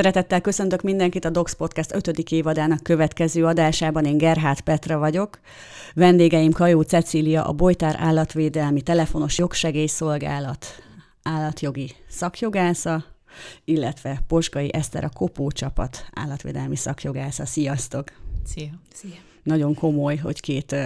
Szeretettel köszöntök mindenkit a Docs Podcast 5. évadának következő adásában. Én Gerhát Petra vagyok. Vendégeim Kajó Cecília, a Bojtár Állatvédelmi Telefonos Jogsegélyszolgálat állatjogi szakjogásza, illetve Poskai Eszter a Kopó csapat állatvédelmi szakjogásza. Sziasztok! Szia! Szia! Nagyon komoly, hogy két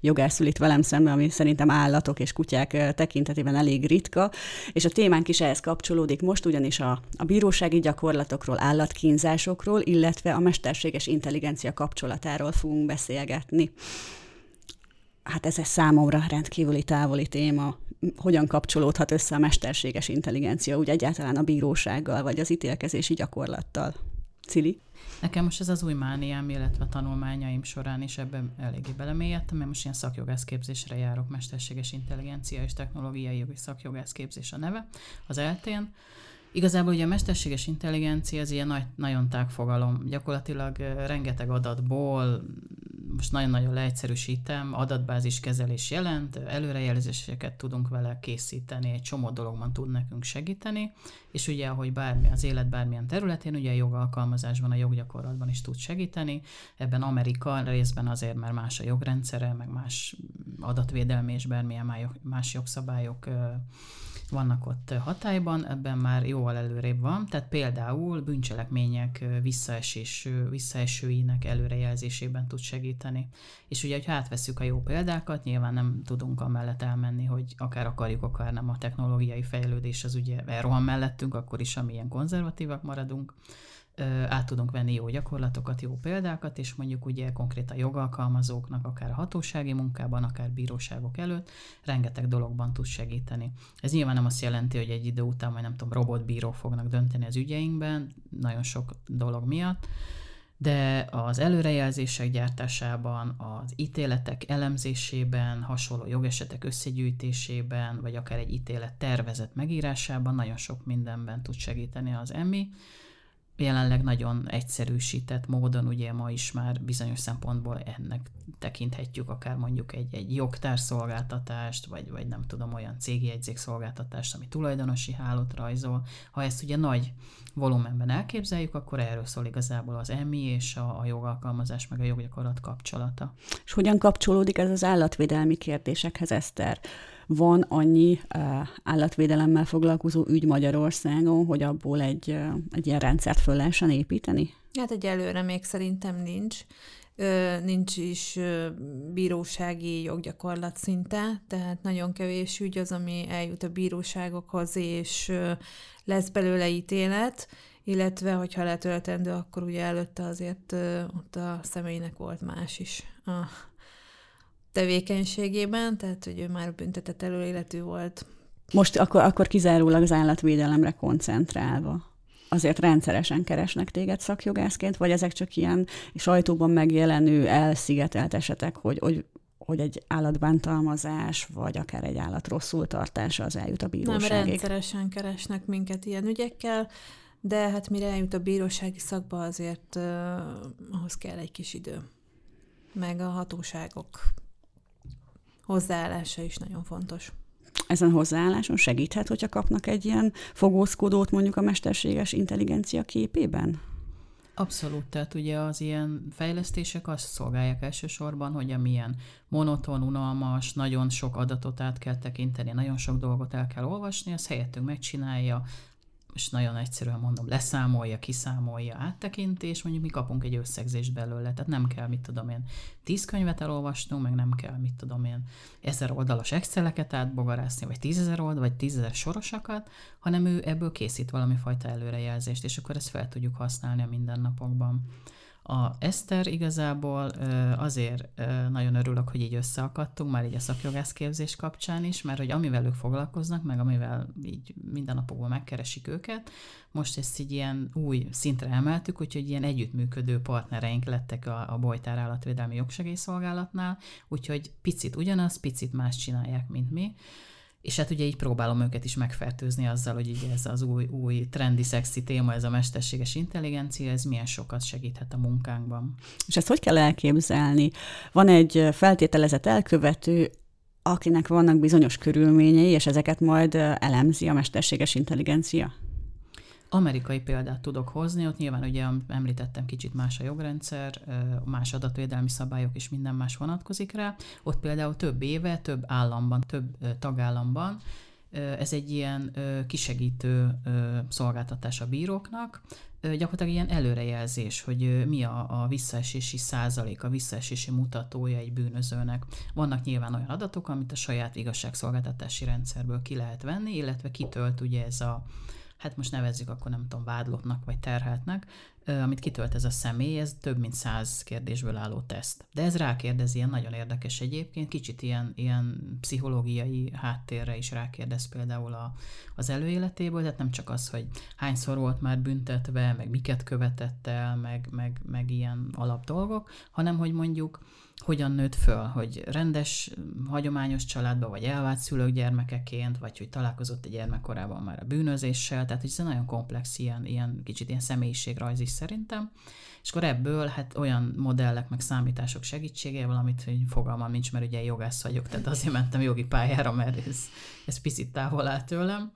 jogász ül itt velem szemben, ami szerintem állatok és kutyák tekintetében elég ritka, és a témánk is ehhez kapcsolódik most, ugyanis a, a bírósági gyakorlatokról, állatkínzásokról, illetve a mesterséges intelligencia kapcsolatáról fogunk beszélgetni. Hát ez egy számomra rendkívüli távoli téma. Hogyan kapcsolódhat össze a mesterséges intelligencia úgy egyáltalán a bírósággal, vagy az ítélkezési gyakorlattal? Cili? Nekem most ez az új mániám, illetve a tanulmányaim során is ebben eléggé belemélyedtem, mert most ilyen szakjogászképzésre járok, mesterséges intelligencia és technológiai jogi szakjogászképzés a neve az eltén. Igazából ugye a mesterséges intelligencia az ilyen nagy, nagyon tág fogalom. Gyakorlatilag rengeteg adatból most nagyon-nagyon leegyszerűsítem, adatbázis kezelés jelent, előrejelzéseket tudunk vele készíteni, egy csomó dologban tud nekünk segíteni, és ugye, ahogy bármi, az élet bármilyen területén, ugye a jogalkalmazásban, a joggyakorlatban is tud segíteni. Ebben Amerika részben azért, mert más a jogrendszere, meg más adatvédelmi és bármilyen más jogszabályok vannak ott hatályban, ebben már jóval előrébb van, tehát például bűncselekmények visszaesés, visszaesőinek előrejelzésében tud segíteni. És ugye, ha átveszük a jó példákat, nyilván nem tudunk amellett elmenni, hogy akár akarjuk, akár nem. A technológiai fejlődés az ugye elrohan mellettünk, akkor is amilyen konzervatívak maradunk át tudunk venni jó gyakorlatokat, jó példákat, és mondjuk ugye konkrétan jogalkalmazóknak, akár a hatósági munkában, akár bíróságok előtt, rengeteg dologban tud segíteni. Ez nyilván nem azt jelenti, hogy egy idő után, vagy nem tudom, robotbíró fognak dönteni az ügyeinkben, nagyon sok dolog miatt, de az előrejelzések gyártásában, az ítéletek elemzésében, hasonló jogesetek összegyűjtésében, vagy akár egy ítélet tervezet megírásában nagyon sok mindenben tud segíteni az EMI, jelenleg nagyon egyszerűsített módon, ugye ma is már bizonyos szempontból ennek tekinthetjük akár mondjuk egy, egy jogtárszolgáltatást, vagy, vagy nem tudom, olyan cégi szolgáltatást, ami tulajdonosi hálót rajzol. Ha ezt ugye nagy volumenben elképzeljük, akkor erről szól igazából az EMI és a, a jogalkalmazás meg a joggyakorlat kapcsolata. És hogyan kapcsolódik ez az állatvédelmi kérdésekhez, Eszter? Van annyi állatvédelemmel foglalkozó ügy Magyarországon, hogy abból egy, egy ilyen rendszert föl lehessen építeni? Hát egyelőre még szerintem nincs. Nincs is bírósági joggyakorlat szinte, tehát nagyon kevés ügy az, ami eljut a bíróságokhoz, és lesz belőle ítélet, illetve, hogyha letöltendő, akkor ugye előtte azért ott a személynek volt más is a tevékenységében, tehát hogy ő már büntetett előéletű volt. Most akkor, akkor kizárólag az állatvédelemre koncentrálva azért rendszeresen keresnek téged szakjogászként, vagy ezek csak ilyen sajtóban megjelenő elszigetelt esetek, hogy, hogy, hogy egy állatbántalmazás, vagy akár egy állat rosszul tartása az eljut a bíróságig? Nem, rendszeresen keresnek minket ilyen ügyekkel, de hát mire eljut a bírósági szakba, azért uh, ahhoz kell egy kis idő. Meg a hatóságok hozzáállása is nagyon fontos. Ezen hozzáálláson segíthet, hogyha kapnak egy ilyen fogózkodót mondjuk a mesterséges intelligencia képében? Abszolút, tehát ugye az ilyen fejlesztések azt szolgálják elsősorban, hogy amilyen monoton, unalmas, nagyon sok adatot át kell tekinteni, nagyon sok dolgot el kell olvasni, azt helyettünk megcsinálja, most nagyon egyszerűen mondom, leszámolja, kiszámolja, áttekinti, és mondjuk mi kapunk egy összegzést belőle. Tehát nem kell, mit tudom én, tíz könyvet elolvasnunk, meg nem kell, mit tudom én, ezer oldalas exceleket átbogarászni, vagy tízezer oldal, vagy tízezer sorosakat, hanem ő ebből készít valami fajta előrejelzést, és akkor ezt fel tudjuk használni a mindennapokban. A Eszter igazából azért nagyon örülök, hogy így összeakadtunk, már így a szakjogászképzés kapcsán is, mert hogy amivel ők foglalkoznak, meg amivel így mindennapokban megkeresik őket, most ezt így ilyen új szintre emeltük, úgyhogy ilyen együttműködő partnereink lettek a, a Bojtár Állatvédelmi Jogsegélyszolgálatnál, úgyhogy picit ugyanaz, picit más csinálják, mint mi. És hát ugye így próbálom őket is megfertőzni azzal, hogy így ez az új, új trendi, szexi téma, ez a mesterséges intelligencia, ez milyen sokat segíthet a munkánkban. És ezt hogy kell elképzelni? Van egy feltételezett elkövető, akinek vannak bizonyos körülményei, és ezeket majd elemzi a mesterséges intelligencia? Amerikai példát tudok hozni, ott nyilván ugye említettem kicsit más a jogrendszer, más adatvédelmi szabályok és minden más vonatkozik rá. Ott például több éve, több államban, több tagállamban ez egy ilyen kisegítő szolgáltatás a bíróknak, gyakorlatilag ilyen előrejelzés, hogy mi a, a visszaesési százalék, a visszaesési mutatója egy bűnözőnek. Vannak nyilván olyan adatok, amit a saját igazságszolgáltatási rendszerből ki lehet venni, illetve kitölt ugye ez a hát most nevezzük akkor nem tudom, vádlottnak vagy terheltnek, amit kitölt ez a személy, ez több mint száz kérdésből álló teszt. De ez rákérdez, ilyen nagyon érdekes egyébként, kicsit ilyen, ilyen pszichológiai háttérre is rákérdez például a, az előéletéből, tehát nem csak az, hogy hányszor volt már büntetve, meg miket követett el, meg, meg, meg ilyen alap dolgok, hanem hogy mondjuk hogyan nőtt föl, hogy rendes, hagyományos családba, vagy elvált szülők gyermekeként, vagy hogy találkozott egy gyermekkorában már a bűnözéssel, tehát hogy ez nagyon komplex, ilyen, ilyen kicsit ilyen személyiségrajz is szerintem. És akkor ebből hát olyan modellek, meg számítások segítségével, amit hogy fogalmam nincs, mert ugye jogász vagyok, tehát azért mentem jogi pályára, mert ez, ez picit távol áll tőlem.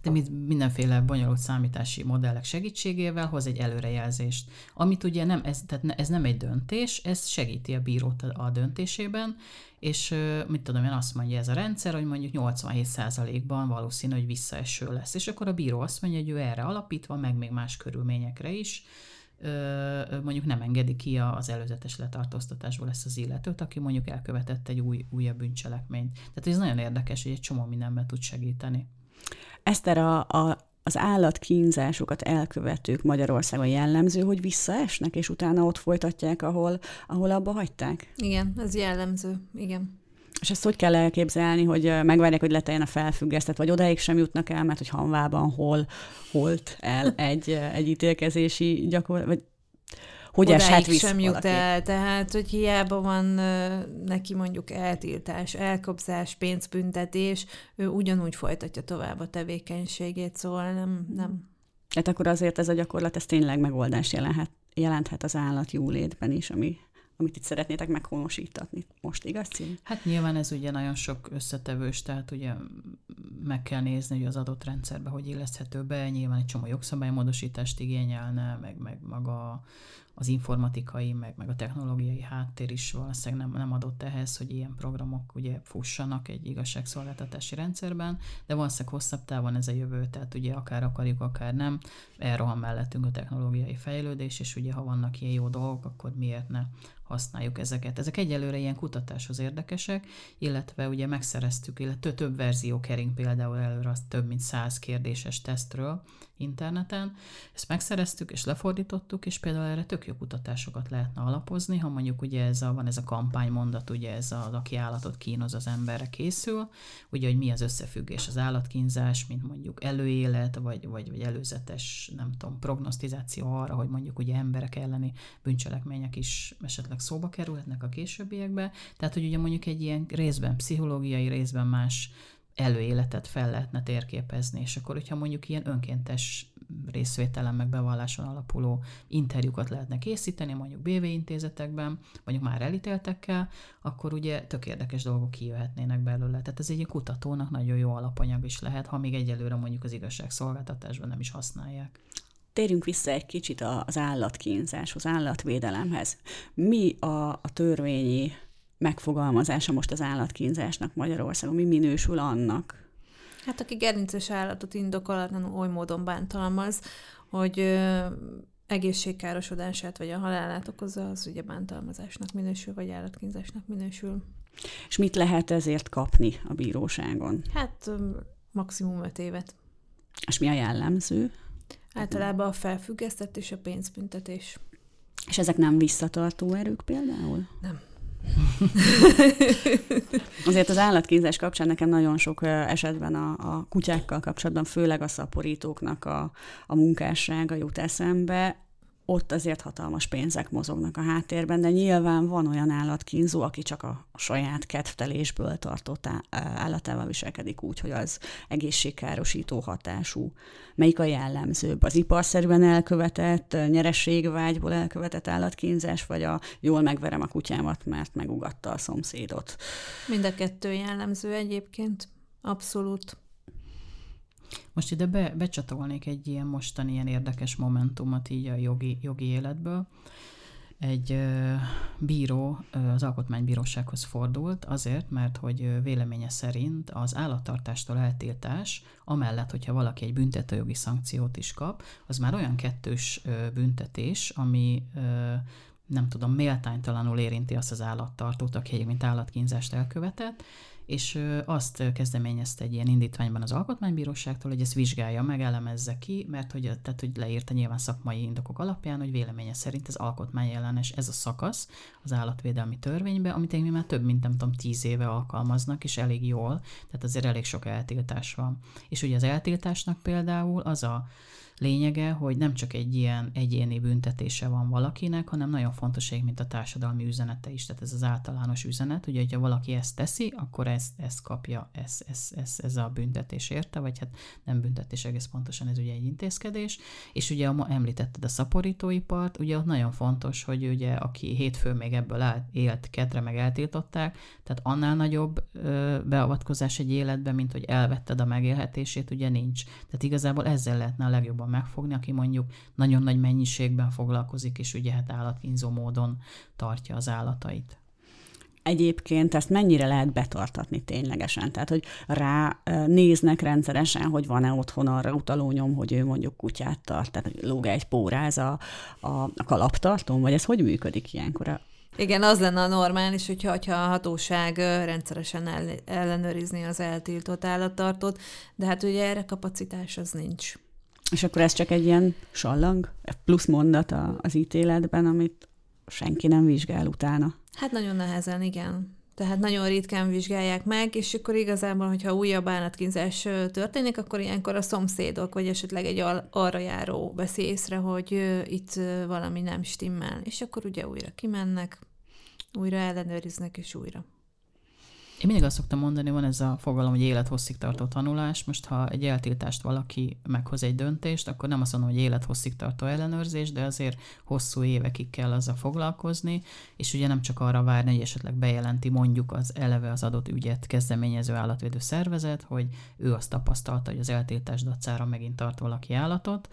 Tehát mindenféle bonyolult számítási modellek segítségével hoz egy előrejelzést, amit ugye nem, ez, tehát ez nem egy döntés, ez segíti a bírót a döntésében, és mit tudom én, azt mondja ez a rendszer, hogy mondjuk 87%-ban valószínű, hogy visszaeső lesz. És akkor a bíró azt mondja, hogy ő erre alapítva, meg még más körülményekre is, mondjuk nem engedi ki az előzetes letartóztatásból ezt az illetőt, aki mondjuk elkövetett egy új, újabb bűncselekményt. Tehát ez nagyon érdekes, hogy egy csomó mindenben tud segíteni. Eszter, a, a, az állatkínzásokat elkövetők Magyarországon jellemző, hogy visszaesnek, és utána ott folytatják, ahol, ahol abba hagyták? Igen, ez jellemző, igen. És ezt hogy kell elképzelni, hogy megvárják, hogy leteljen a felfüggesztet, vagy odáig sem jutnak el, mert hogy hanvában hol holt el egy, egy ítélkezési gyakorlat, vagy hogy eshet vissza sem jut el, tehát hogy hiába van neki mondjuk eltiltás, elkobzás, pénzbüntetés, ő ugyanúgy folytatja tovább a tevékenységét, szóval nem, nem. Hát akkor azért ez a gyakorlat, ez tényleg megoldás jelenthet, jelenthet az állat jólétben is, ami amit itt szeretnétek meghonosítatni most, igaz cím? Hát nyilván ez ugye nagyon sok összetevős, tehát ugye meg kell nézni, hogy az adott rendszerbe hogy illeszthető be, nyilván egy csomó jogszabálymódosítást igényelne, meg, meg maga az informatikai, meg, meg a technológiai háttér is valószínűleg nem, nem adott ehhez, hogy ilyen programok ugye fussanak egy igazságszolgáltatási rendszerben, de valószínűleg hosszabb távon ez a jövő, tehát ugye akár akarjuk, akár nem, elrohan mellettünk a technológiai fejlődés, és ugye ha vannak ilyen jó dolgok, akkor miért ne használjuk ezeket. Ezek egyelőre ilyen kutatáshoz érdekesek, illetve ugye megszereztük, illetve több verzió kering például előre az több mint száz kérdéses tesztről interneten. Ezt megszereztük és lefordítottuk, és például erre tök jó kutatásokat lehetne alapozni, ha mondjuk ugye ez a, van ez a kampánymondat, ugye ez az, aki állatot kínoz az emberre készül, ugye, hogy mi az összefüggés az állatkínzás, mint mondjuk előélet, vagy, vagy, vagy előzetes, nem tudom, prognosztizáció arra, hogy mondjuk ugye emberek elleni bűncselekmények is esetleg szóba kerülhetnek a későbbiekbe. Tehát, hogy ugye mondjuk egy ilyen részben pszichológiai, részben más előéletet fel lehetne térképezni, és akkor, hogyha mondjuk ilyen önkéntes részvételen meg bevalláson alapuló interjúkat lehetne készíteni, mondjuk BV intézetekben, mondjuk már elítéltekkel, akkor ugye tök érdekes dolgok kijöhetnének belőle. Tehát ez egy kutatónak nagyon jó alapanyag is lehet, ha még egyelőre mondjuk az igazságszolgáltatásban nem is használják. Térjünk vissza egy kicsit az állatkínzáshoz, állatvédelemhez. Mi a, a törvényi megfogalmazása most az állatkínzásnak Magyarországon? Mi minősül annak? Hát aki gerinces állatot indokolatlanul oly módon bántalmaz, hogy ö, egészségkárosodását vagy a halálát okozza, az ugye bántalmazásnak minősül, vagy állatkínzásnak minősül. És mit lehet ezért kapni a bíróságon? Hát ö, maximum öt évet. És mi a jellemző? Általában a felfüggesztett és a pénzbüntetés. És ezek nem visszatartó erők például? Nem. Azért az állatkínzás kapcsán nekem nagyon sok esetben a, a kutyákkal kapcsolatban, főleg a szaporítóknak a, a munkássága jut eszembe ott azért hatalmas pénzek mozognak a háttérben, de nyilván van olyan állatkínzó, aki csak a saját kedvtelésből tartott állatával viselkedik úgy, hogy az egészségkárosító hatású. Melyik a jellemzőbb? Az iparszerűen elkövetett, nyerességvágyból elkövetett állatkínzás, vagy a jól megverem a kutyámat, mert megugatta a szomszédot? Mind a kettő jellemző egyébként. Abszolút. Most ide be, becsatolnék egy ilyen mostani ilyen érdekes momentumot így a jogi, jogi életből. Egy bíró az alkotmánybírósághoz fordult azért, mert hogy véleménye szerint az állattartástól eltiltás, amellett, hogyha valaki egy büntetőjogi szankciót is kap, az már olyan kettős ö, büntetés, ami nem tudom, méltánytalanul érinti azt az állattartót, aki mint állatkínzást elkövetett, és azt kezdeményezte egy ilyen indítványban az Alkotmánybíróságtól, hogy ezt vizsgálja meg, elemezze ki, mert hogy, tehát, hogy leírta nyilván szakmai indokok alapján, hogy véleménye szerint ez alkotmányellenes ez a szakasz az állatvédelmi törvénybe, amit én már több mint nem tudom tíz éve alkalmaznak, és elég jól, tehát azért elég sok eltiltás van. És ugye az eltiltásnak például az a lényege, hogy nem csak egy ilyen egyéni büntetése van valakinek, hanem nagyon fontos egy, mint a társadalmi üzenete is, tehát ez az általános üzenet, ugye, hogyha valaki ezt teszi, akkor ezt, ezt kapja, ez, ez, ez, ez a büntetés érte, vagy hát nem büntetés egész pontosan, ez ugye egy intézkedés, és ugye ma említetted a szaporítóipart, ugye ott nagyon fontos, hogy ugye aki hétfő még ebből áll, élt, kedre meg eltiltották, tehát annál nagyobb ö, beavatkozás egy életbe, mint hogy elvetted a megélhetését, ugye nincs. Tehát igazából ezzel lehetne a legjobban megfogni, aki mondjuk nagyon nagy mennyiségben foglalkozik, és ugye hát állatkínzó módon tartja az állatait. Egyébként ezt mennyire lehet betartatni ténylegesen? Tehát, hogy rá néznek rendszeresen, hogy van-e otthon arra utaló nyom, hogy ő mondjuk kutyát tart, tehát lóg egy póráz a, a, a kalaptartón, vagy ez hogy működik ilyenkor? Igen, az lenne a normális, hogyha, hogyha a hatóság rendszeresen ellenőrizni az eltiltott állattartót, de hát ugye erre kapacitás az nincs. És akkor ez csak egy ilyen sallang, plusz mondat az ítéletben, amit senki nem vizsgál utána. Hát nagyon nehezen, igen. Tehát nagyon ritkán vizsgálják meg, és akkor igazából, hogyha újabb állatkínzás történik, akkor ilyenkor a szomszédok, vagy esetleg egy arra járó veszi észre, hogy itt valami nem stimmel, és akkor ugye újra kimennek, újra ellenőriznek, és újra. Én mindig azt szoktam mondani, van ez a fogalom, hogy élethosszig tartó tanulás. Most, ha egy eltiltást valaki meghoz egy döntést, akkor nem azt mondom, hogy élethosszig tartó ellenőrzés, de azért hosszú évekig kell azzal foglalkozni, és ugye nem csak arra várni, hogy esetleg bejelenti mondjuk az eleve az adott ügyet kezdeményező állatvédő szervezet, hogy ő azt tapasztalta, hogy az eltiltás dacára megint tart valaki állatot,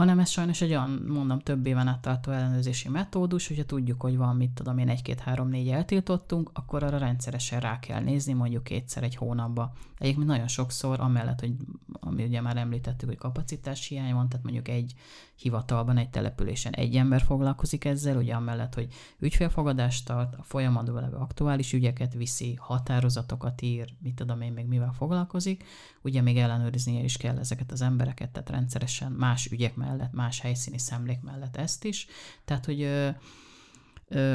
hanem ez sajnos egy olyan, mondom, több éven át tartó ellenőrzési metódus, hogyha tudjuk, hogy van, mit tudom én, egy-két-három-négy eltiltottunk, akkor arra rendszeresen rá kell nézni, mondjuk kétszer egy hónapba. Egyébként nagyon sokszor, amellett, hogy ami ugye már említettük, hogy kapacitás hiány van, tehát mondjuk egy hivatalban, egy településen egy ember foglalkozik ezzel, ugye amellett, hogy ügyfélfogadást tart, a folyamatban levő aktuális ügyeket viszi, határozatokat ír, mit tudom én még mivel foglalkozik, ugye még ellenőriznie is kell ezeket az embereket, tehát rendszeresen más ügyek mellett, más helyszíni szemlék mellett ezt is, tehát hogy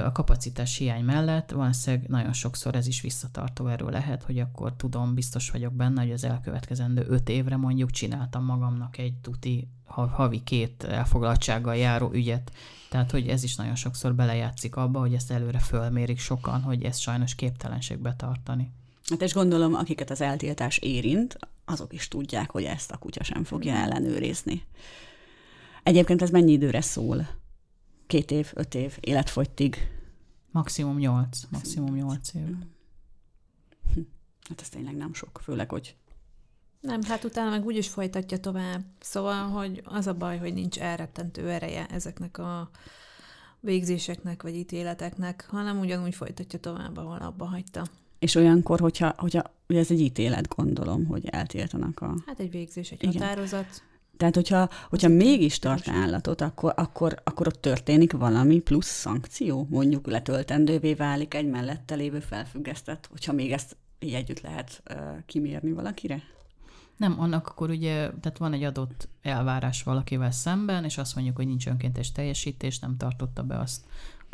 a kapacitás hiány mellett valószínűleg nagyon sokszor ez is visszatartó erő lehet, hogy akkor tudom, biztos vagyok benne, hogy az elkövetkezendő öt évre mondjuk csináltam magamnak egy tuti havi két elfoglaltsággal járó ügyet. Tehát, hogy ez is nagyon sokszor belejátszik abba, hogy ezt előre fölmérik sokan, hogy ezt sajnos képtelenség betartani. Hát és gondolom, akiket az eltiltás érint, azok is tudják, hogy ezt a kutya sem fogja ellenőrizni. Egyébként ez mennyi időre szól? Két év, öt év, életfogytig? Maximum nyolc. Maximum nyolc év. Hm. Hát ez tényleg nem sok, főleg, hogy nem, hát utána meg úgyis folytatja tovább. Szóval, hogy az a baj, hogy nincs elrettentő ereje ezeknek a végzéseknek vagy ítéleteknek, hanem ugyanúgy folytatja tovább, ahol abba hagyta. És olyankor, hogyha, hogyha ugye ez egy ítélet, gondolom, hogy eltiltanak a... Hát egy végzés, egy Igen. határozat. Tehát, hogyha, hogyha mégis tart állatot, akkor, akkor, akkor ott történik valami plusz szankció, mondjuk letöltendővé válik egy mellette lévő felfüggesztett, hogyha még ezt így együtt lehet uh, kimérni valakire? Nem, annak akkor ugye, tehát van egy adott elvárás valakivel szemben, és azt mondjuk, hogy nincs önkéntes teljesítés, nem tartotta be azt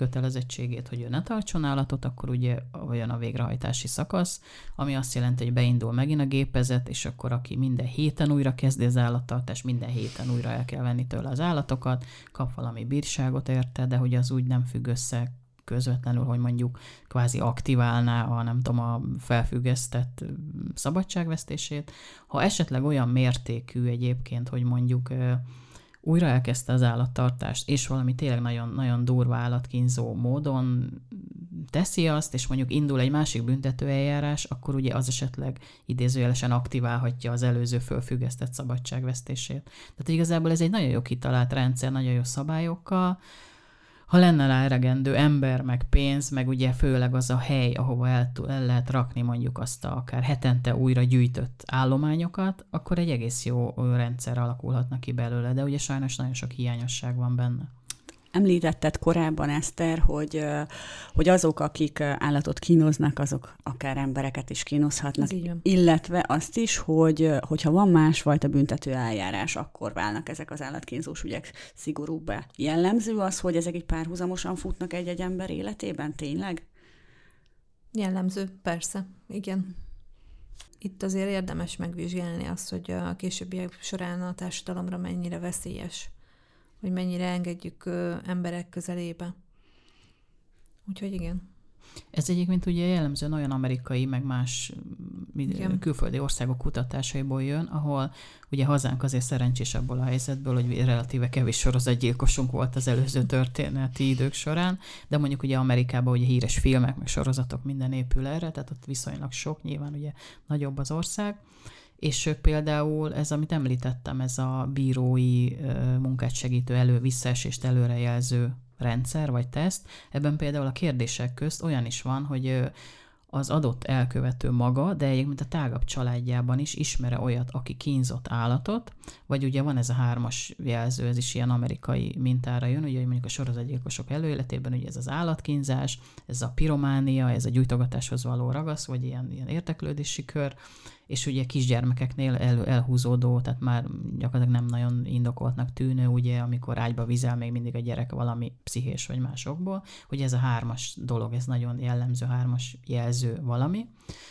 kötelezettségét, hogy ő ne tartson állatot, akkor ugye olyan a végrehajtási szakasz, ami azt jelenti, hogy beindul megint a gépezet, és akkor aki minden héten újra kezdi az állattartást, minden héten újra el kell venni tőle az állatokat, kap valami bírságot érte, de hogy az úgy nem függ össze közvetlenül, hogy mondjuk kvázi aktiválná a nem tudom, a felfüggesztett szabadságvesztését. Ha esetleg olyan mértékű egyébként, hogy mondjuk újra elkezdte az állattartást, és valami tényleg nagyon, nagyon durva állatkínzó módon teszi azt, és mondjuk indul egy másik büntetőeljárás, akkor ugye az esetleg idézőjelesen aktiválhatja az előző fölfüggesztett szabadságvesztését. Tehát igazából ez egy nagyon jó kitalált rendszer, nagyon jó szabályokkal, ha lenne rá elegendő ember, meg pénz, meg ugye főleg az a hely, ahova el, el lehet rakni mondjuk azt a akár hetente újra gyűjtött állományokat, akkor egy egész jó rendszer alakulhatna ki belőle, de ugye sajnos nagyon sok hiányosság van benne. Említetted korábban, Eszter, hogy, hogy azok, akik állatot kínoznak, azok akár embereket is kínozhatnak, illetve azt is, hogy hogyha van másfajta büntető eljárás, akkor válnak ezek az állatkínzós ügyek szigorúbbá. Jellemző az, hogy ezek egy párhuzamosan futnak egy-egy ember életében, tényleg? Jellemző, persze, igen. Itt azért érdemes megvizsgálni azt, hogy a későbbiek során a társadalomra mennyire veszélyes hogy mennyire engedjük emberek közelébe. Úgyhogy igen. Ez egyébként ugye jellemzően olyan amerikai, meg más Igen. külföldi országok kutatásaiból jön, ahol ugye hazánk azért szerencsés abból a helyzetből, hogy relatíve kevés sorozatgyilkosunk volt az előző történeti idők során, de mondjuk ugye Amerikában ugye híres filmek, meg sorozatok minden épül erre, tehát ott viszonylag sok, nyilván ugye nagyobb az ország, és ők például, ez amit említettem, ez a bírói munkát segítő elő-visszaesést előrejelző rendszer vagy teszt, ebben például a kérdések közt olyan is van, hogy az adott elkövető maga, de egyébként a tágabb családjában is ismere olyat, aki kínzott állatot, vagy ugye van ez a hármas jelző, ez is ilyen amerikai mintára jön, ugye mondjuk a sorozatgyilkosok előéletében ugye ez az állatkínzás, ez a pirománia, ez a gyújtogatáshoz való ragasz, vagy ilyen, ilyen érteklődési kör, és ugye kisgyermekeknél el, elhúzódó, tehát már gyakorlatilag nem nagyon indokoltnak tűnő, ugye, amikor ágyba vizel még mindig a gyerek valami pszichés vagy másokból, hogy ez a hármas dolog, ez nagyon jellemző hármas jelző valami,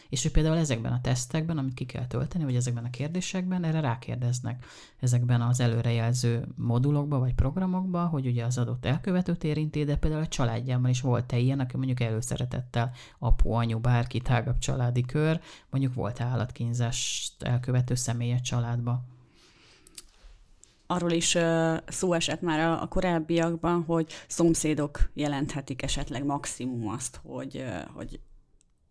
és hogy például ezekben a tesztekben, amit ki kell tölteni, vagy ezekben a kérdésekben, erre rákérdeznek ezekben az előrejelző modulokba vagy programokba, hogy ugye az adott elkövetőt érinti, de például a családjában is volt-e ilyen, aki mondjuk előszeretettel apu, anyu, bárki, tágabb családi kör, mondjuk volt állatkínzást elkövető személy a családba arról is szó esett már a, korábbiakban, hogy szomszédok jelenthetik esetleg maximum azt, hogy, hogy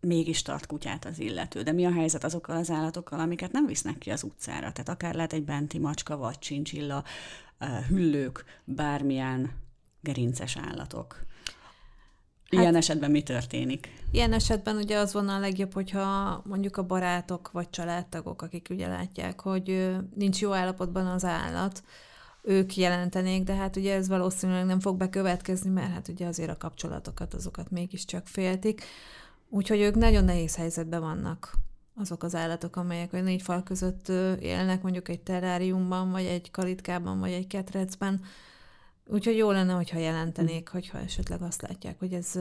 mégis tart kutyát az illető. De mi a helyzet azokkal az állatokkal, amiket nem visznek ki az utcára? Tehát akár lehet egy benti macska, vagy csincsilla, hüllők, bármilyen gerinces állatok. Ilyen hát, esetben mi történik? Ilyen esetben ugye az volna a legjobb, hogyha mondjuk a barátok vagy családtagok, akik ugye látják, hogy nincs jó állapotban az állat, ők jelentenék, de hát ugye ez valószínűleg nem fog bekövetkezni, mert hát ugye azért a kapcsolatokat, azokat mégiscsak féltik. Úgyhogy ők nagyon nehéz helyzetben vannak azok az állatok, amelyek a négy fal között élnek, mondjuk egy terráriumban, vagy egy kalitkában, vagy egy ketrecben. Úgyhogy jó lenne, hogyha jelentenék, hogyha esetleg azt látják, hogy ez,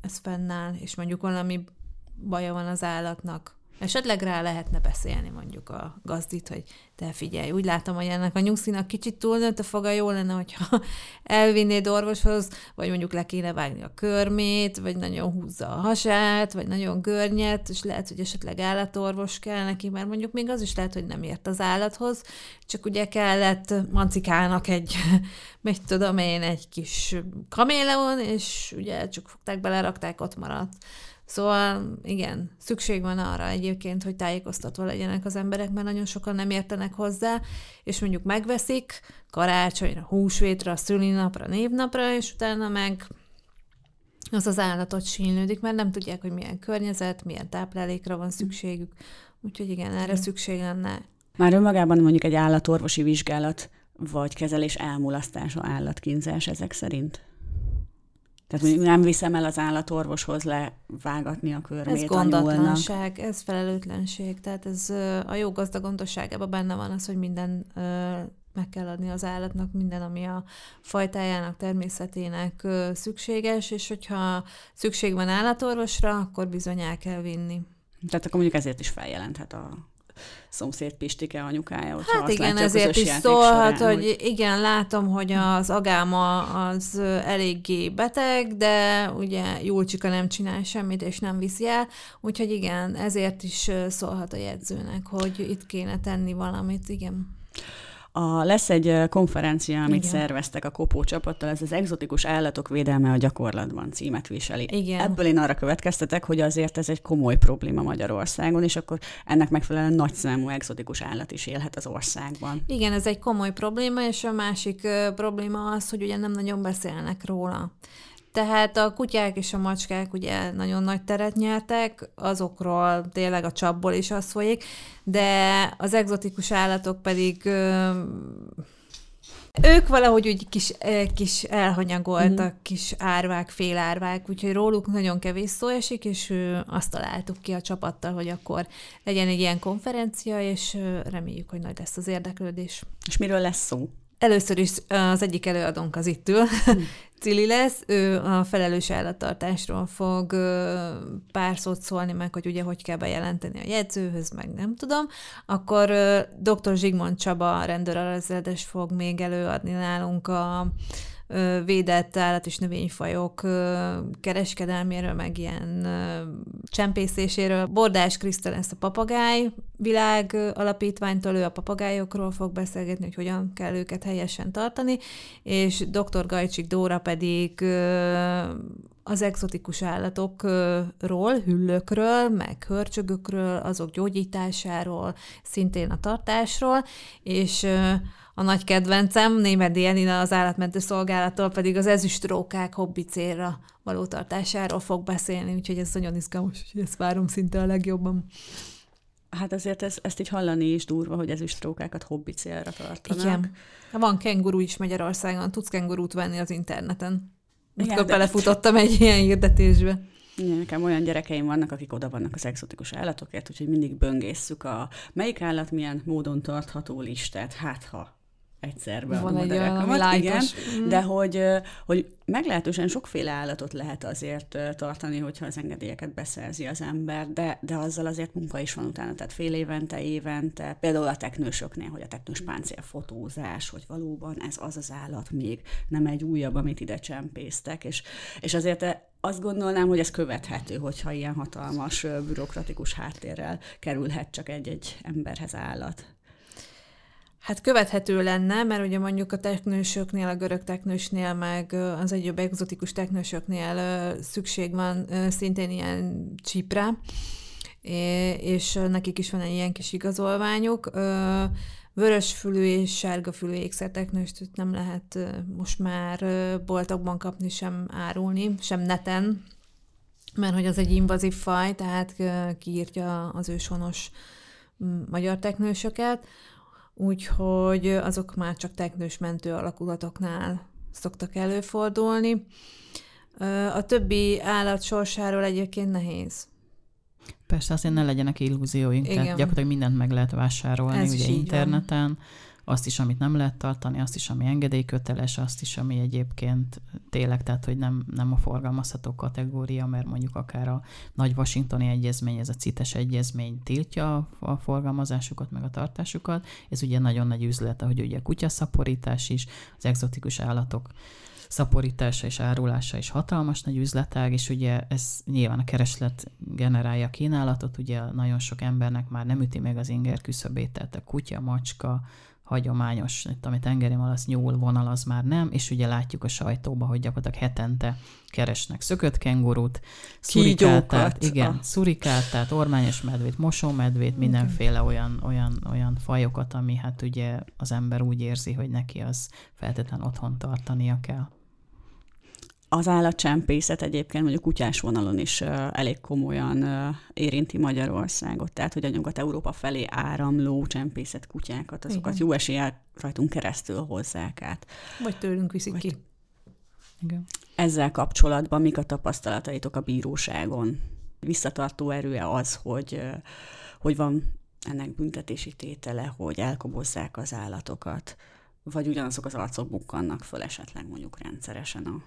ez fennáll, és mondjuk valami baja van az állatnak, Esetleg rá lehetne beszélni mondjuk a gazdit, hogy te figyelj, úgy látom, hogy ennek a nyugszinak kicsit túlnőtt a foga, jó lenne, hogyha elvinnéd orvoshoz, vagy mondjuk le kéne vágni a körmét, vagy nagyon húzza a hasát, vagy nagyon görnyet, és lehet, hogy esetleg állatorvos kell neki, mert mondjuk még az is lehet, hogy nem ért az állathoz, csak ugye kellett mancikának egy, mit tudom én, egy kis kaméleon, és ugye csak fogták, belerakták, ott maradt. Szóval igen, szükség van arra egyébként, hogy tájékoztatva legyenek az emberek, mert nagyon sokan nem értenek hozzá, és mondjuk megveszik karácsonyra, húsvétra, szülinapra, névnapra, és utána meg az az állatot sínlődik, mert nem tudják, hogy milyen környezet, milyen táplálékra van szükségük. Úgyhogy igen, erre szükség lenne. Már önmagában mondjuk egy állatorvosi vizsgálat vagy kezelés elmulasztása, állatkínzás ezek szerint? Tehát mondjuk nem viszem el az állatorvoshoz levágatni a körmét Ez gondatlanság, ez felelőtlenség. Tehát ez a jó gazda gondosságában benne van az, hogy minden meg kell adni az állatnak minden, ami a fajtájának, természetének szükséges, és hogyha szükség van állatorvosra, akkor bizony el kell vinni. Tehát akkor mondjuk ezért is feljelenthet a szomszéd Pistike anyukája, hogyha Hát igen, ezért is szólhat, során, hogy... hogy igen, látom, hogy az agáma az eléggé beteg, de ugye Julcsika nem csinál semmit, és nem viszi el, úgyhogy igen, ezért is szólhat a jegyzőnek, hogy itt kéne tenni valamit, igen. A, lesz egy konferencia, amit Igen. szerveztek a Kopó csapattal, ez az Exotikus Állatok Védelme a gyakorlatban címet viseli. Igen. Ebből én arra következtetek, hogy azért ez egy komoly probléma Magyarországon, és akkor ennek megfelelően nagyszámú exotikus állat is élhet az országban. Igen, ez egy komoly probléma, és a másik uh, probléma az, hogy ugye nem nagyon beszélnek róla. Tehát a kutyák és a macskák ugye nagyon nagy teret nyertek, azokról tényleg a csapból is az folyik, de az egzotikus állatok pedig ők valahogy úgy kis, kis elhanyagoltak, mm. kis árvák, félárvák, úgyhogy róluk nagyon kevés szó esik, és azt találtuk ki a csapattal, hogy akkor legyen egy ilyen konferencia, és reméljük, hogy nagy lesz az érdeklődés. És miről lesz szó? Először is az egyik előadónk az itt ül, hm. Cili lesz, ő a felelős állattartásról fog pár szót szólni meg, hogy ugye hogy kell bejelenteni a jegyzőhöz, meg nem tudom. Akkor dr. Zsigmond Csaba rendőralazredes fog még előadni nálunk a védett állat- és növényfajok kereskedelméről, meg ilyen csempészéséről. Bordás Krisztel ezt a papagáj világ alapítványtól, ő a papagájokról fog beszélgetni, hogy hogyan kell őket helyesen tartani, és dr. Gajcsik Dóra pedig az exotikus állatokról, hüllőkről, meg hörcsögökről, azok gyógyításáról, szintén a tartásról, és a nagy kedvencem, Némedi Elina az állatmentő szolgálattól pedig az ezüstrókák hobbi célra való tartásáról fog beszélni, úgyhogy ez nagyon izgalmas, és ezt várom szinte a legjobban. Hát azért ez, ezt így hallani is durva, hogy ezüstrókákat hobbi célra tartanak. Igen. Van kenguru is Magyarországon, tudsz kengurút venni az interneten. Múltkor belefutottam egy ilyen hirdetésbe. Igen, nekem olyan gyerekeim vannak, akik oda vannak az exotikus állatokért, úgyhogy mindig böngészszük a melyik állat milyen módon tartható listát, hát ha egyszer be Van egy olyan igen, mm. de hogy, hogy meglehetősen sokféle állatot lehet azért tartani, hogyha az engedélyeket beszerzi az ember, de, de azzal azért munka is van utána, tehát fél évente, évente, például a teknősöknél, hogy a teknős páncél fotózás, hogy valóban ez az az állat még, nem egy újabb, amit ide csempésztek, és, és azért azt gondolnám, hogy ez követhető, hogyha ilyen hatalmas bürokratikus háttérrel kerülhet csak egy-egy emberhez állat. Hát követhető lenne, mert ugye mondjuk a teknősöknél, a görög teknősnél, meg az egyéb egzotikus teknősöknél szükség van szintén ilyen csípre, és nekik is van egy ilyen kis igazolványuk. Vörösfülű és sárgafülű ékszerteknőst nem lehet most már boltokban kapni, sem árulni, sem neten, mert hogy az egy invazív faj, tehát kiírtja az őshonos magyar teknősöket úgyhogy azok már csak teknős mentő alakulatoknál szoktak előfordulni. A többi állat sorsáról egyébként nehéz. Persze, azért ne legyenek illúzióink, Igen. tehát gyakorlatilag mindent meg lehet vásárolni, Ez ugye interneten. Van azt is, amit nem lehet tartani, azt is, ami engedélyköteles, azt is, ami egyébként tényleg, tehát hogy nem, nem a forgalmazható kategória, mert mondjuk akár a nagy washingtoni egyezmény, ez a CITES egyezmény tiltja a forgalmazásukat, meg a tartásukat. Ez ugye nagyon nagy üzlet, ahogy ugye kutyaszaporítás is, az exotikus állatok szaporítása és árulása is hatalmas nagy üzletág, és ugye ez nyilván a kereslet generálja a kínálatot, ugye nagyon sok embernek már nem üti meg az inger küszöbét, tehát a kutya, macska, hagyományos, itt, amit tengeri malasz, nyúl vonal, az már nem, és ugye látjuk a sajtóban, hogy gyakorlatilag hetente keresnek szökött kengurút, szurikáltát, igen, ah. szurikáltát, ormányos medvét, mosómedvét, mindenféle olyan, olyan, olyan fajokat, ami hát ugye az ember úgy érzi, hogy neki az feltétlen otthon tartania kell. Az állatcsempészet egyébként mondjuk kutyás vonalon is elég komolyan érinti Magyarországot, tehát hogy a Nyugat-Európa felé áramló csempészet kutyákat, azokat Igen. jó eséllyel rajtunk keresztül hozzák át. Vagy tőlünk viszik Vagy... ki. Igen. Ezzel kapcsolatban mik a tapasztalataitok a bíróságon? Visszatartó erője az, hogy, hogy van ennek büntetési tétele, hogy elkobozzák az állatokat, vagy ugyanazok az arcok bukkannak föl esetleg mondjuk rendszeresen a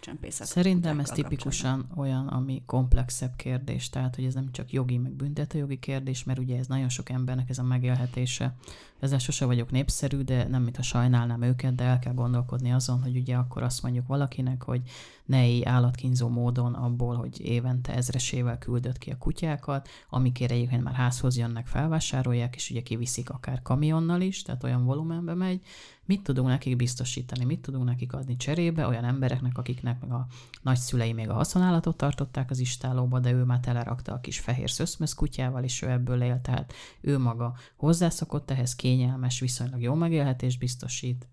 csempészet. Szerintem ez tipikusan olyan, ami komplexebb kérdés, tehát hogy ez nem csak jogi, meg büntetőjogi kérdés, mert ugye ez nagyon sok embernek ez a megélhetése. Ezzel sose vagyok népszerű, de nem mintha sajnálnám őket, de el kell gondolkodni azon, hogy ugye akkor azt mondjuk valakinek, hogy ne élj állatkínzó módon abból, hogy évente ezresével küldött ki a kutyákat, amikért egyébként már házhoz jönnek, felvásárolják, és ugye kiviszik akár kamionnal is, tehát olyan volumenbe megy, mit tudunk nekik biztosítani, mit tudunk nekik adni cserébe? Olyan embereknek, akiknek meg a nagyszülei még a haszonállatot tartották az istálóba, de ő már telerakta a kis fehér szöszmösz kutyával, és ő ebből él, tehát ő maga hozzászokott ehhez, kényelmes, viszonylag jó megélhetést biztosít,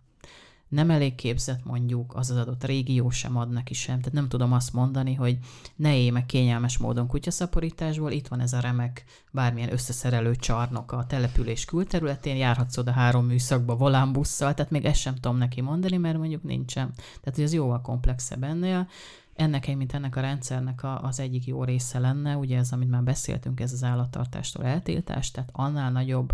nem elég képzett mondjuk, az az adott régió sem ad neki sem. Tehát nem tudom azt mondani, hogy ne élj meg kényelmes módon kutyaszaporításból, itt van ez a remek bármilyen összeszerelő csarnok a település külterületén, járhatsz oda három műszakba volánbusszal, tehát még ezt sem tudom neki mondani, mert mondjuk nincsen. Tehát hogy ez jóval komplexebb ennél. Ennek, mint ennek a rendszernek a, az egyik jó része lenne, ugye ez, amit már beszéltünk, ez az állattartástól eltiltás, tehát annál nagyobb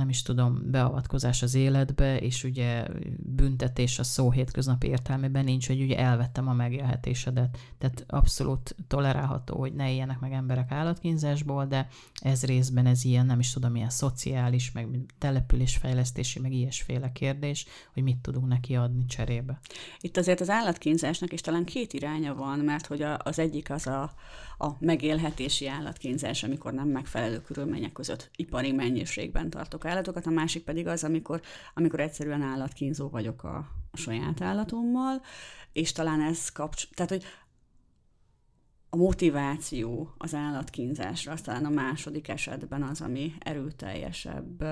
nem is tudom, beavatkozás az életbe, és ugye büntetés a szó hétköznapi értelmében nincs, hogy ugye elvettem a megélhetésedet. Tehát abszolút tolerálható, hogy ne éljenek meg emberek állatkínzásból, de ez részben ez ilyen, nem is tudom, ilyen szociális, meg településfejlesztési, meg ilyesféle kérdés, hogy mit tudunk neki adni cserébe. Itt azért az állatkínzásnak is talán két iránya van, mert hogy az egyik az a, a megélhetési állatkínzás, amikor nem megfelelő körülmények között ipari mennyiségben tartok állatokat, a másik pedig az, amikor, amikor egyszerűen állatkínzó vagyok a, a saját állatommal, és talán ez kapcs... Tehát, hogy a motiváció az állatkínzásra, az talán a második esetben az, ami erőteljesebb.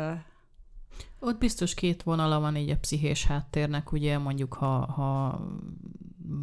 Ott biztos két vonala van így a pszichés háttérnek, ugye mondjuk ha, ha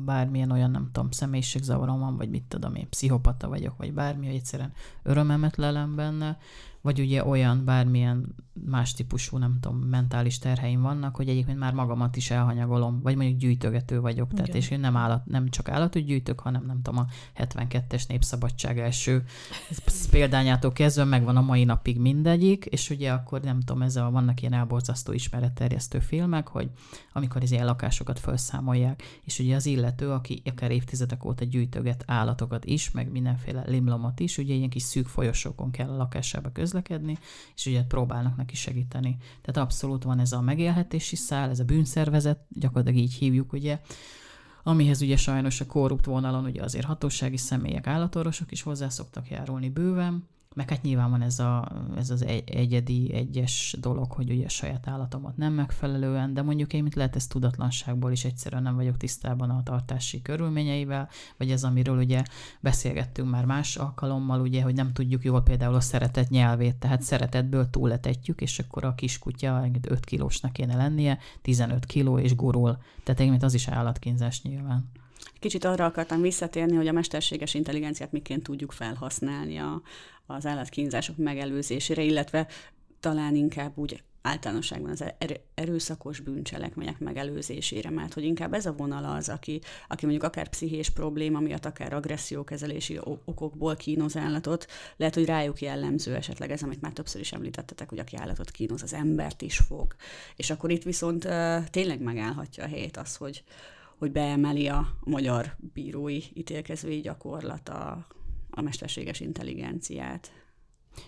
bármilyen olyan, nem tudom, személyiségzavarom van, vagy mit tudom én, pszichopata vagyok, vagy bármi, hogy egyszerűen örömemet lelem benne, vagy ugye olyan bármilyen más típusú, nem tudom, mentális terheim vannak, hogy egyébként már magamat is elhanyagolom, vagy mondjuk gyűjtögető vagyok, Igen. tehát és én nem, állat, nem csak állatot gyűjtök, hanem nem tudom, a 72-es Népszabadság első példányától kezdve megvan a mai napig mindegyik, és ugye akkor nem tudom, ez a, vannak ilyen elborzasztó ismeretterjesztő filmek, hogy amikor az ilyen lakásokat felszámolják, és ugye az illető, aki akár évtizedek óta gyűjtöget állatokat is, meg mindenféle limlomot is, ugye ilyen kis szűk folyosókon kell a lakásába közlekedni, és ugye próbálnak neki segíteni. Tehát abszolút van ez a megélhetési szál, ez a bűnszervezet, gyakorlatilag így hívjuk, ugye, amihez ugye sajnos a korrupt vonalon ugye azért hatósági személyek, állatorvosok is hozzá szoktak járulni bőven, meg hát nyilván van ez, a, ez az egy, egyedi, egyes dolog, hogy ugye a saját állatomat nem megfelelően, de mondjuk én mit lehet ez tudatlanságból is egyszerűen nem vagyok tisztában a tartási körülményeivel, vagy ez, amiről ugye beszélgettünk már más alkalommal, ugye, hogy nem tudjuk jól például a szeretet nyelvét, tehát szeretetből túletetjük, és akkor a kiskutya 5 kilósnak kéne lennie, 15 kiló és gurul. Tehát egyébként az is állatkínzás nyilván. Kicsit arra akartam visszatérni, hogy a mesterséges intelligenciát miként tudjuk felhasználni a, az állatkínzások megelőzésére, illetve talán inkább úgy általánosságban az erőszakos bűncselekmények megelőzésére, mert hogy inkább ez a vonal az, aki, aki mondjuk akár pszichés probléma miatt, akár agressziókezelési okokból kínoz állatot, lehet, hogy rájuk jellemző esetleg ez, amit már többször is említettetek, hogy aki állatot kínoz, az embert is fog. És akkor itt viszont uh, tényleg megállhatja a helyét az, hogy, hogy beemeli a magyar bírói ítélkezői gyakorlata a mesterséges intelligenciát.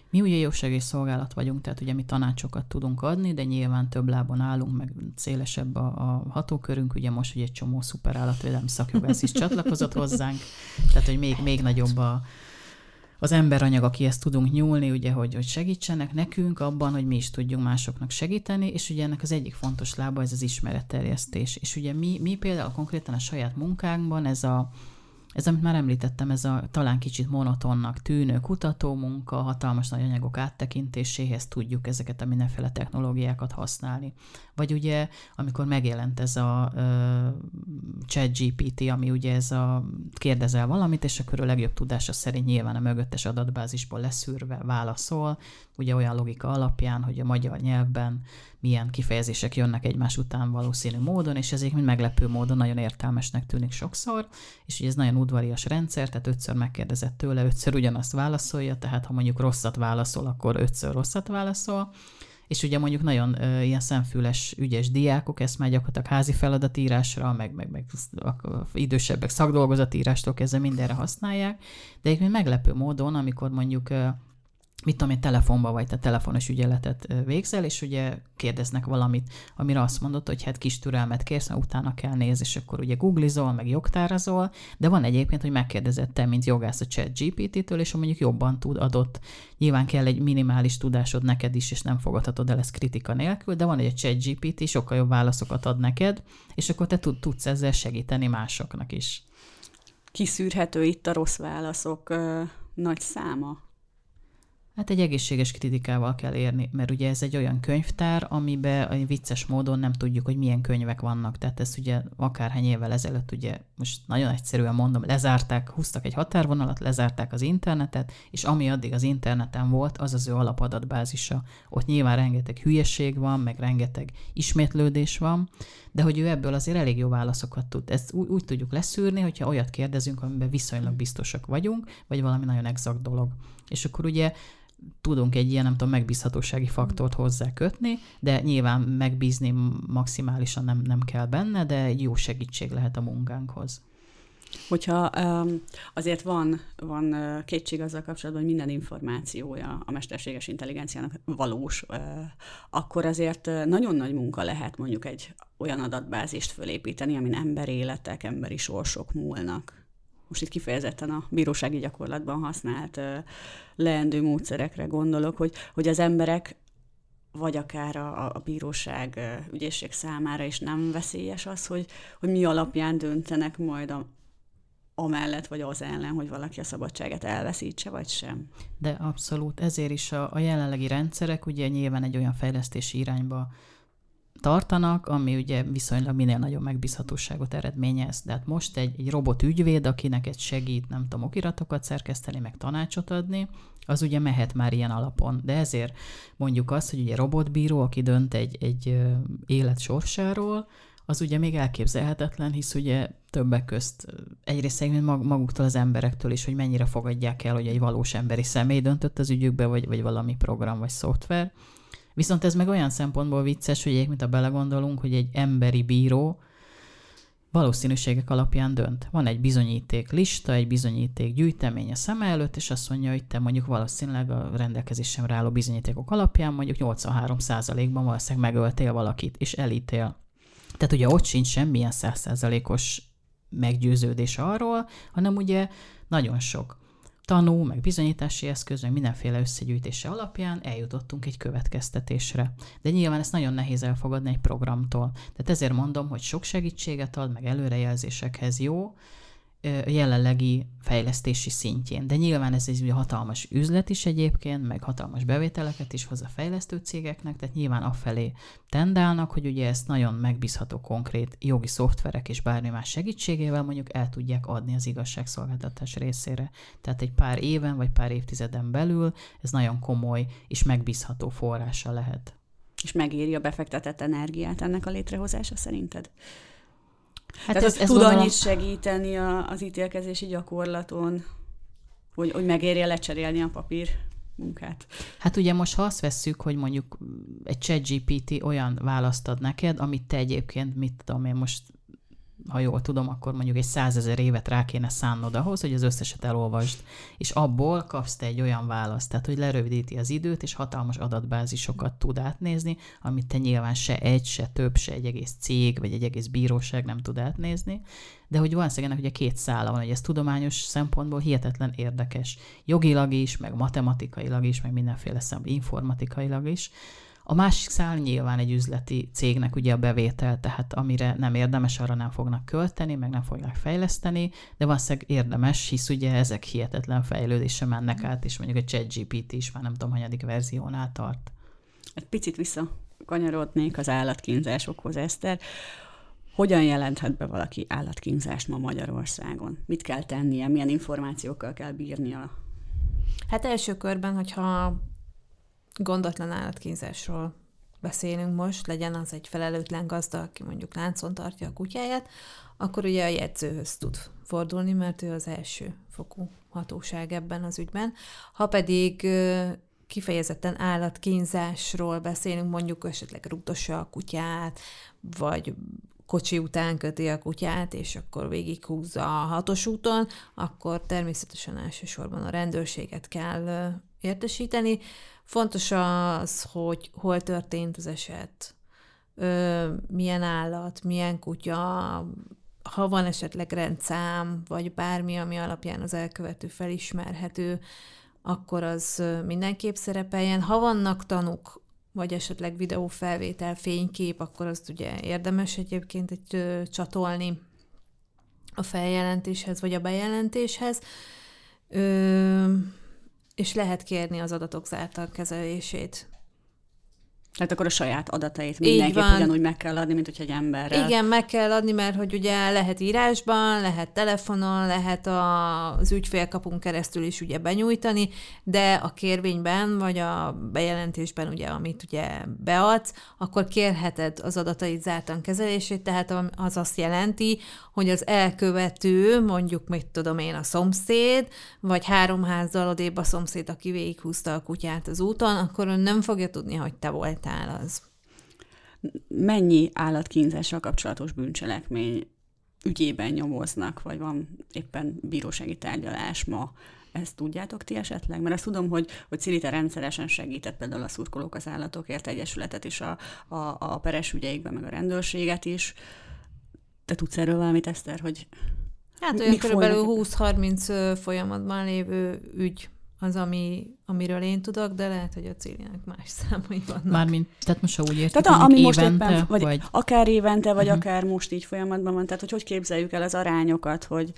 Mi ugye jogsegélyszolgálat vagyunk, tehát ugye mi tanácsokat tudunk adni, de nyilván több lábon állunk, meg szélesebb a, a hatókörünk, ugye most ugye egy csomó szuper állatvédelmi szakjogász is csatlakozott hozzánk, tehát hogy még, még nagyobb a, az emberanyag, akihez tudunk nyúlni, ugye, hogy, hogy segítsenek nekünk abban, hogy mi is tudjunk másoknak segíteni, és ugye ennek az egyik fontos lába ez az ismeretterjesztés. És ugye mi, mi például konkrétan a saját munkánkban ez a Ez, amit már említettem, ez a talán kicsit monotonnak tűnő kutatómunka, hatalmas nagy anyagok áttekintéséhez tudjuk ezeket a mindenféle technológiákat használni. Vagy ugye, amikor megjelent ez a uh, chat GPT, ami ugye ez a kérdezel valamit, és akkor a legjobb tudása szerint nyilván a mögöttes adatbázisból leszűrve válaszol, ugye olyan logika alapján, hogy a magyar nyelvben milyen kifejezések jönnek egymás után valószínű módon, és ezért mind meglepő módon nagyon értelmesnek tűnik sokszor, és ugye ez nagyon udvarias rendszer, tehát ötször megkérdezett tőle, ötször ugyanazt válaszolja, tehát ha mondjuk rosszat válaszol, akkor ötször rosszat válaszol, és ugye mondjuk nagyon ö, ilyen szemfüles, ügyes diákok ezt már gyakorlatilag házi feladatírásra, meg, meg, meg idősebbek szakdolgozatírástól kezdve mindenre használják, de egyébként meglepő módon, amikor mondjuk mit tudom én, telefonba vagy, te telefonos ügyeletet végzel, és ugye kérdeznek valamit, amire azt mondod, hogy hát kis türelmet kérsz, mert utána kell nézni, és akkor ugye googlizol, meg jogtárazol, de van egyébként, hogy megkérdezett te, mint jogász a chat GPT-től, és mondjuk jobban tud adott. Nyilván kell egy minimális tudásod neked is, és nem fogadhatod el ezt kritika nélkül, de van egy chat GPT, sokkal jobb válaszokat ad neked, és akkor te tud, tudsz ezzel segíteni másoknak is. Kiszűrhető itt a rossz válaszok ö, nagy száma? Hát egy egészséges kritikával kell érni, mert ugye ez egy olyan könyvtár, amiben vicces módon nem tudjuk, hogy milyen könyvek vannak. Tehát ezt ugye akárhány évvel ezelőtt, ugye most nagyon egyszerűen mondom, lezárták, húztak egy határvonalat, lezárták az internetet, és ami addig az interneten volt, az az ő alapadatbázisa. Ott nyilván rengeteg hülyeség van, meg rengeteg ismétlődés van, de hogy ő ebből azért elég jó válaszokat tud. Ezt úgy, úgy tudjuk leszűrni, hogyha olyat kérdezünk, amiben viszonylag biztosak vagyunk, vagy valami nagyon exakt dolog. És akkor ugye tudunk egy ilyen, nem tudom, megbízhatósági faktort hozzá kötni, de nyilván megbízni maximálisan nem, nem kell benne, de jó segítség lehet a munkánkhoz. Hogyha azért van, van kétség azzal kapcsolatban, hogy minden információja a mesterséges intelligenciának valós, akkor azért nagyon nagy munka lehet mondjuk egy olyan adatbázist fölépíteni, amin emberéletek, emberi sorsok múlnak most itt kifejezetten a bírósági gyakorlatban használt leendő módszerekre gondolok, hogy, hogy az emberek vagy akár a, a bíróság, ügyészség számára is nem veszélyes az, hogy, hogy mi alapján döntenek majd a, amellett vagy az ellen, hogy valaki a szabadságát elveszítse, vagy sem. De abszolút, ezért is a, a jelenlegi rendszerek ugye nyilván egy olyan fejlesztési irányba tartanak, ami ugye viszonylag minél nagyobb megbízhatóságot eredményez. De hát most egy, egy robot ügyvéd, akinek egy segít, nem tudom, okiratokat szerkeszteni, meg tanácsot adni, az ugye mehet már ilyen alapon. De ezért mondjuk azt, hogy ugye robotbíró, aki dönt egy, egy élet sorsáról, az ugye még elképzelhetetlen, hisz ugye többek közt egyrészt egyébként maguktól az emberektől is, hogy mennyire fogadják el, hogy egy valós emberi személy döntött az ügyükbe, vagy, vagy valami program, vagy szoftver. Viszont ez meg olyan szempontból vicces, hogy egyébként ha belegondolunk, hogy egy emberi bíró valószínűségek alapján dönt. Van egy bizonyíték lista, egy bizonyíték gyűjtemény a szem előtt, és azt mondja, hogy te mondjuk valószínűleg a rendelkezésemre álló bizonyítékok alapján mondjuk 83%-ban valószínűleg megöltél valakit, és elítél. Tehát ugye ott sincs semmilyen 100%-os meggyőződés arról, hanem ugye nagyon sok tanú, meg bizonyítási eszköz, meg mindenféle összegyűjtése alapján eljutottunk egy következtetésre. De nyilván ezt nagyon nehéz elfogadni egy programtól. Tehát ezért mondom, hogy sok segítséget ad, meg előrejelzésekhez jó, jelenlegi fejlesztési szintjén. De nyilván ez egy hatalmas üzlet is egyébként, meg hatalmas bevételeket is hoz a fejlesztő cégeknek, tehát nyilván afelé tendálnak, hogy ugye ezt nagyon megbízható konkrét jogi szoftverek és bármi más segítségével mondjuk el tudják adni az igazságszolgáltatás részére. Tehát egy pár éven vagy pár évtizeden belül ez nagyon komoly és megbízható forrása lehet. És megéri a befektetett energiát ennek a létrehozása szerinted? Hát Tehát ez, ez tud gondolom... annyit segíteni a, az ítélkezési gyakorlaton, hogy, hogy megérje lecserélni a papír munkát. Hát ugye most ha azt vesszük, hogy mondjuk egy chat GPT olyan választ ad neked, amit te egyébként, mit tudom én most ha jól tudom, akkor mondjuk egy százezer évet rá kéne szánnod ahhoz, hogy az összeset elolvasd, és abból kapsz te egy olyan választ, tehát hogy lerövidíti az időt, és hatalmas adatbázisokat tud átnézni, amit te nyilván se egy, se több, se egy egész cég, vagy egy egész bíróság nem tud átnézni, de hogy van ennek ugye két szála van, hogy ez tudományos szempontból hihetetlen érdekes. Jogilag is, meg matematikailag is, meg mindenféle szempontból, informatikailag is, A másik szál nyilván egy üzleti cégnek ugye a bevétel, tehát amire nem érdemes, arra nem fognak költeni, meg nem fogják fejleszteni, de valószínűleg érdemes, hisz ugye ezek hihetetlen fejlődése mennek át, és mondjuk a ChatGPT is már nem tudom, hanyadik verziónál tart. Egy picit visszakanyarodnék az állatkínzásokhoz, Eszter. Hogyan jelenthet be valaki állatkínzást ma Magyarországon? Mit kell tennie? Milyen információkkal kell bírnia? Hát első körben, hogyha gondotlan állatkínzásról beszélünk most, legyen az egy felelőtlen gazda, aki mondjuk láncon tartja a kutyáját, akkor ugye a jegyzőhöz tud fordulni, mert ő az első fokú hatóság ebben az ügyben. Ha pedig kifejezetten állatkínzásról beszélünk, mondjuk esetleg rúgdossa a kutyát, vagy kocsi után köti a kutyát, és akkor végighúzza a hatos úton, akkor természetesen elsősorban a rendőrséget kell értesíteni. Fontos az, hogy hol történt az eset, milyen állat, milyen kutya, ha van esetleg rendszám, vagy bármi, ami alapján az elkövető felismerhető, akkor az mindenképp szerepeljen. Ha vannak tanuk, vagy esetleg videófelvétel, fénykép, akkor azt ugye érdemes egyébként egy ö, csatolni a feljelentéshez, vagy a bejelentéshez. Ö, és lehet kérni az adatok zártan kezelését. Tehát akkor a saját adatait mindenképp ugyanúgy meg kell adni, mint hogy egy emberrel. Igen, meg kell adni, mert hogy ugye lehet írásban, lehet telefonon, lehet az ügyfélkapunk keresztül is ugye benyújtani, de a kérvényben, vagy a bejelentésben ugye, amit ugye beadsz, akkor kérheted az adatait zártan kezelését, tehát az azt jelenti, hogy az elkövető, mondjuk mit tudom én, a szomszéd, vagy három házzal odébb a szomszéd, aki végighúzta a kutyát az úton, akkor ön nem fogja tudni, hogy te volt voltál az. Mennyi állatkínzással kapcsolatos bűncselekmény ügyében nyomoznak, vagy van éppen bírósági tárgyalás ma? Ezt tudjátok ti esetleg? Mert azt tudom, hogy, hogy Cilita rendszeresen segített például a szurkolók az állatokért egyesületet is a, a, a peres ügyeikben, meg a rendőrséget is. Te tudsz erről valamit, Eszter, hogy Hát olyan körülbelül 20-30 folyamatban lévő ügy az, ami, amiről én tudok, de lehet, hogy a Célinek más számai vannak. Mármint, tehát most úgy értük, tehát, ami most éppen, vagy, vagy akár évente, vagy uh-huh. akár most így folyamatban van, tehát hogy hogy képzeljük el az arányokat, hogy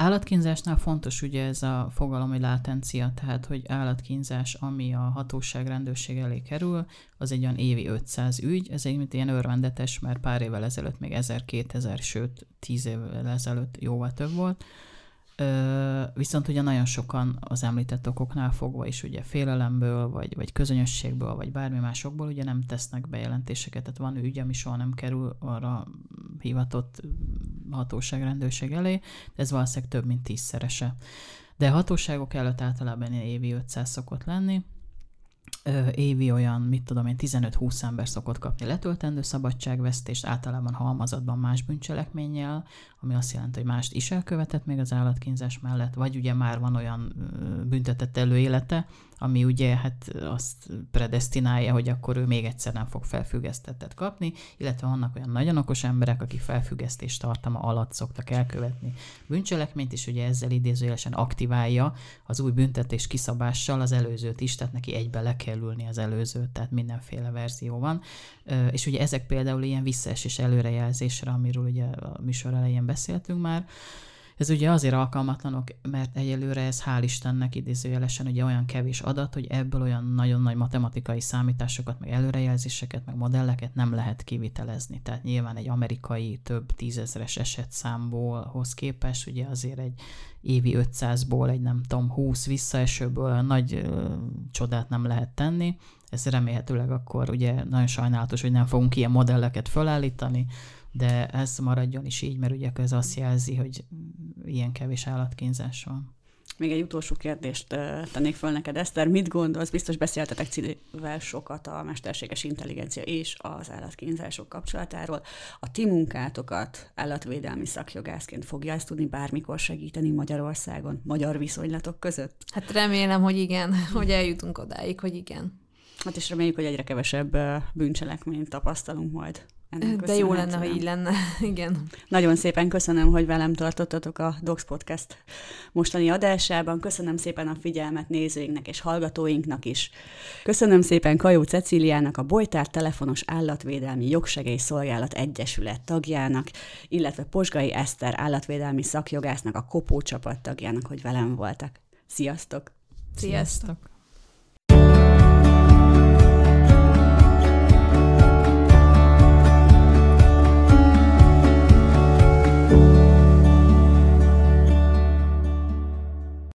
Állatkínzásnál fontos ugye ez a fogalom, hogy látencia, tehát hogy állatkínzás, ami a hatóság rendőrség elé kerül, az egy olyan évi 500 ügy, ez egy mint ilyen örvendetes, mert pár évvel ezelőtt még 1000-2000, sőt 10 évvel ezelőtt jóval több volt, viszont ugye nagyon sokan az említett okoknál fogva is ugye félelemből, vagy, vagy közönösségből, vagy bármi másokból ugye nem tesznek bejelentéseket. Tehát van ügy, ami soha nem kerül arra hivatott hatóság, rendőrség elé, de ez valószínűleg több mint tízszerese. De hatóságok előtt általában évi 500 szokott lenni, évi olyan, mit tudom én, 15-20 ember szokott kapni letöltendő szabadságvesztést, általában halmazatban más bűncselekménnyel, ami azt jelenti, hogy mást is elkövetett még az állatkínzás mellett, vagy ugye már van olyan büntetett előélete, ami ugye hát azt predestinálja, hogy akkor ő még egyszer nem fog felfüggesztettet kapni, illetve vannak olyan nagyon okos emberek, akik felfüggesztés tartama alatt szoktak elkövetni bűncselekményt, és ugye ezzel idézőjelesen aktiválja az új büntetés kiszabással az előzőt is, tehát neki egybe le kell ülni az előzőt, tehát mindenféle verzió van. És ugye ezek például ilyen visszaesés előrejelzésre, amiről ugye a műsor elején beszéltünk már, ez ugye azért alkalmatlanok, mert egyelőre ez hál' Istennek idézőjelesen ugye olyan kevés adat, hogy ebből olyan nagyon nagy matematikai számításokat, meg előrejelzéseket, meg modelleket nem lehet kivitelezni. Tehát nyilván egy amerikai több tízezres esetszámból hoz képest, ugye azért egy évi 500-ból, egy nem tudom, 20 visszaesőből nagy ö, csodát nem lehet tenni. Ez remélhetőleg akkor ugye nagyon sajnálatos, hogy nem fogunk ilyen modelleket felállítani, de ez maradjon is így, mert ugye ez azt jelzi, hogy ilyen kevés állatkínzás van. Még egy utolsó kérdést tennék föl neked, Eszter. Mit gondolsz? Biztos beszéltetek Cilivel sokat a mesterséges intelligencia és az állatkínzások kapcsolatáról. A ti munkátokat állatvédelmi szakjogászként fogja ezt tudni bármikor segíteni Magyarországon, magyar viszonylatok között? Hát remélem, hogy igen, hogy eljutunk odáig, hogy igen. Hát és reméljük, hogy egyre kevesebb bűncselekményt tapasztalunk majd ennek De jó lenne, ha így lenne. Igen. Nagyon szépen köszönöm, hogy velem tartottatok a Docs Podcast mostani adásában. Köszönöm szépen a figyelmet nézőinknek és hallgatóinknak is. Köszönöm szépen Kajó Cecíliának, a Bojtár Telefonos Állatvédelmi Jogsegély Szolgálat Egyesület tagjának, illetve Posgai Eszter állatvédelmi szakjogásznak, a Kopó csapat tagjának, hogy velem voltak. Sziasztok! Sziasztok!